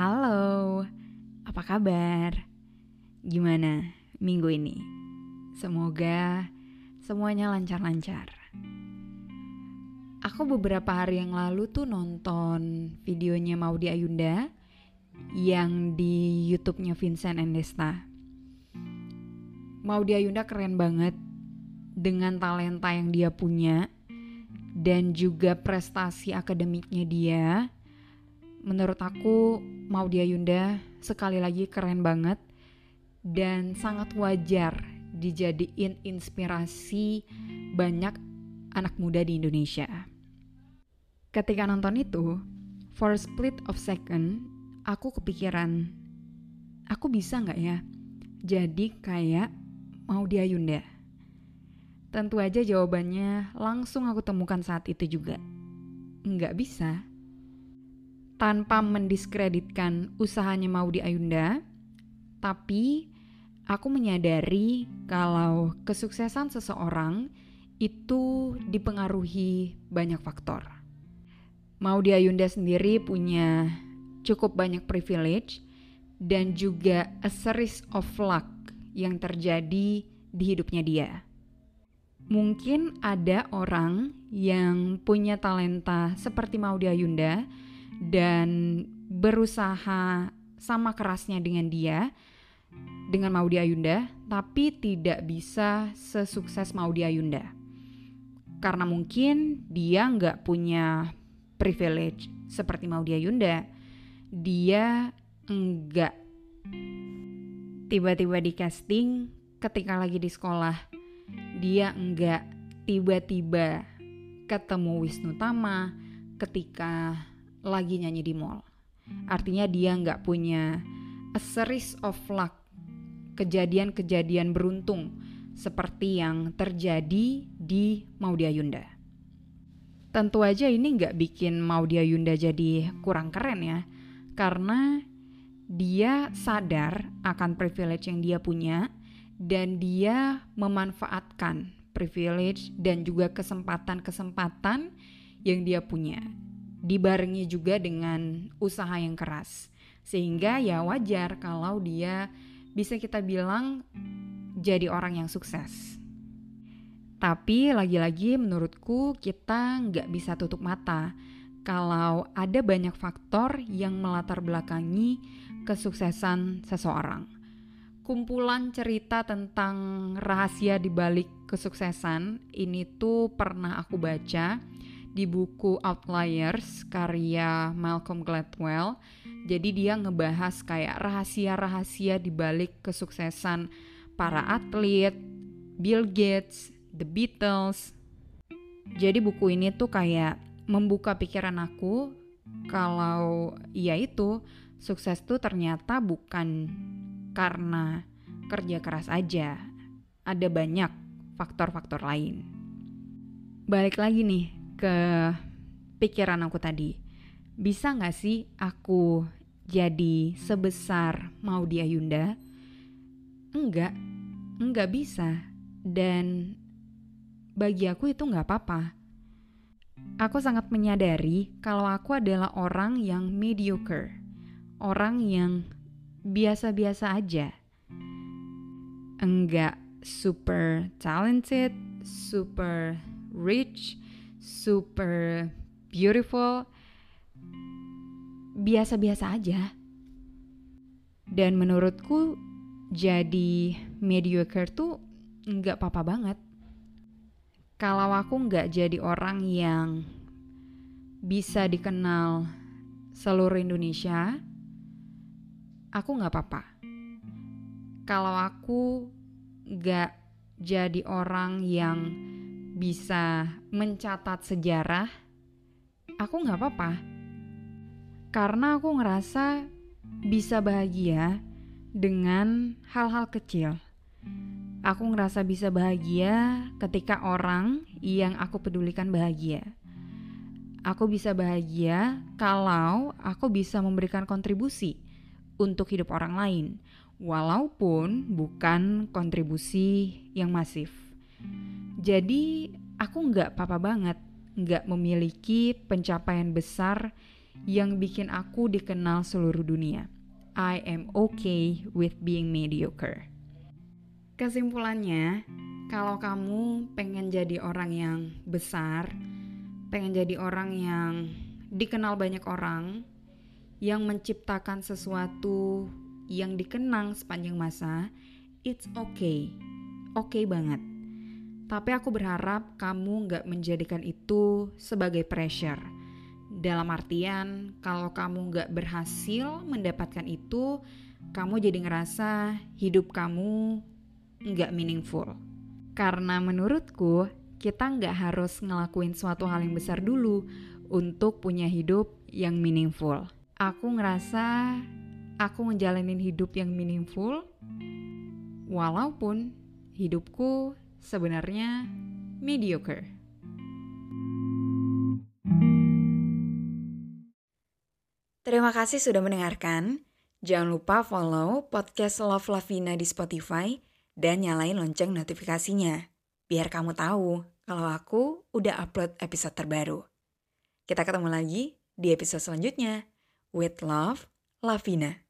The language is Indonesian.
Halo, apa kabar? Gimana minggu ini? Semoga semuanya lancar-lancar. Aku beberapa hari yang lalu tuh nonton videonya Maudi Ayunda yang di YouTube-nya Vincent Endesta. Maudi Ayunda keren banget dengan talenta yang dia punya dan juga prestasi akademiknya dia. Menurut aku Maudi Ayunda sekali lagi keren banget dan sangat wajar dijadiin inspirasi banyak anak muda di Indonesia. Ketika nonton itu, for a split of second, aku kepikiran, aku bisa nggak ya jadi kayak Maudi Ayunda? Tentu aja jawabannya langsung aku temukan saat itu juga. Nggak bisa tanpa mendiskreditkan usahanya Maudi Ayunda, tapi aku menyadari kalau kesuksesan seseorang itu dipengaruhi banyak faktor. Maudi Ayunda sendiri punya cukup banyak privilege dan juga a series of luck yang terjadi di hidupnya dia. Mungkin ada orang yang punya talenta seperti Maudi Ayunda, dan berusaha sama kerasnya dengan dia dengan Maudi Ayunda tapi tidak bisa sesukses Maudi Ayunda. Karena mungkin dia nggak punya privilege seperti Maudi Ayunda dia enggak tiba-tiba di casting ketika lagi di sekolah dia enggak tiba-tiba ketemu Wisnu Tama ketika lagi nyanyi di mall. Artinya dia nggak punya a series of luck, kejadian-kejadian beruntung seperti yang terjadi di Maudi Ayunda. Tentu aja ini nggak bikin Maudi Ayunda jadi kurang keren ya, karena dia sadar akan privilege yang dia punya dan dia memanfaatkan privilege dan juga kesempatan-kesempatan yang dia punya dibarengi juga dengan usaha yang keras. Sehingga ya wajar kalau dia bisa kita bilang jadi orang yang sukses. Tapi lagi-lagi menurutku kita nggak bisa tutup mata kalau ada banyak faktor yang melatar belakangi kesuksesan seseorang. Kumpulan cerita tentang rahasia di balik kesuksesan ini tuh pernah aku baca di buku Outliers karya Malcolm Gladwell. Jadi dia ngebahas kayak rahasia-rahasia di balik kesuksesan para atlet, Bill Gates, The Beatles. Jadi buku ini tuh kayak membuka pikiran aku kalau ya itu sukses tuh ternyata bukan karena kerja keras aja. Ada banyak faktor-faktor lain. Balik lagi nih ke pikiran aku tadi. Bisa gak sih aku jadi sebesar Maudi Ayunda? Enggak, enggak bisa. Dan bagi aku itu nggak apa-apa. Aku sangat menyadari kalau aku adalah orang yang mediocre, orang yang biasa-biasa aja. enggak super talented, super rich, super beautiful, biasa-biasa aja. Dan menurutku jadi mediocre tuh nggak apa-apa banget. Kalau aku nggak jadi orang yang bisa dikenal seluruh Indonesia, aku nggak apa-apa. Kalau aku nggak jadi orang yang bisa mencatat sejarah, aku nggak apa-apa. Karena aku ngerasa bisa bahagia dengan hal-hal kecil. Aku ngerasa bisa bahagia ketika orang yang aku pedulikan bahagia. Aku bisa bahagia kalau aku bisa memberikan kontribusi untuk hidup orang lain, walaupun bukan kontribusi yang masif. Jadi, aku nggak apa-apa banget nggak memiliki pencapaian besar yang bikin aku dikenal seluruh dunia. I am okay with being mediocre. Kesimpulannya, kalau kamu pengen jadi orang yang besar, pengen jadi orang yang dikenal banyak orang, yang menciptakan sesuatu yang dikenang sepanjang masa, it's okay. Oke okay banget. Tapi aku berharap kamu nggak menjadikan itu sebagai pressure dalam artian, kalau kamu gak berhasil mendapatkan itu, kamu jadi ngerasa hidup kamu gak meaningful. Karena menurutku, kita gak harus ngelakuin suatu hal yang besar dulu untuk punya hidup yang meaningful. Aku ngerasa aku ngejalanin hidup yang meaningful, walaupun hidupku sebenarnya mediocre. Terima kasih sudah mendengarkan. Jangan lupa follow podcast Love Lavina di Spotify dan nyalain lonceng notifikasinya. Biar kamu tahu kalau aku udah upload episode terbaru. Kita ketemu lagi di episode selanjutnya. With Love, Lavina.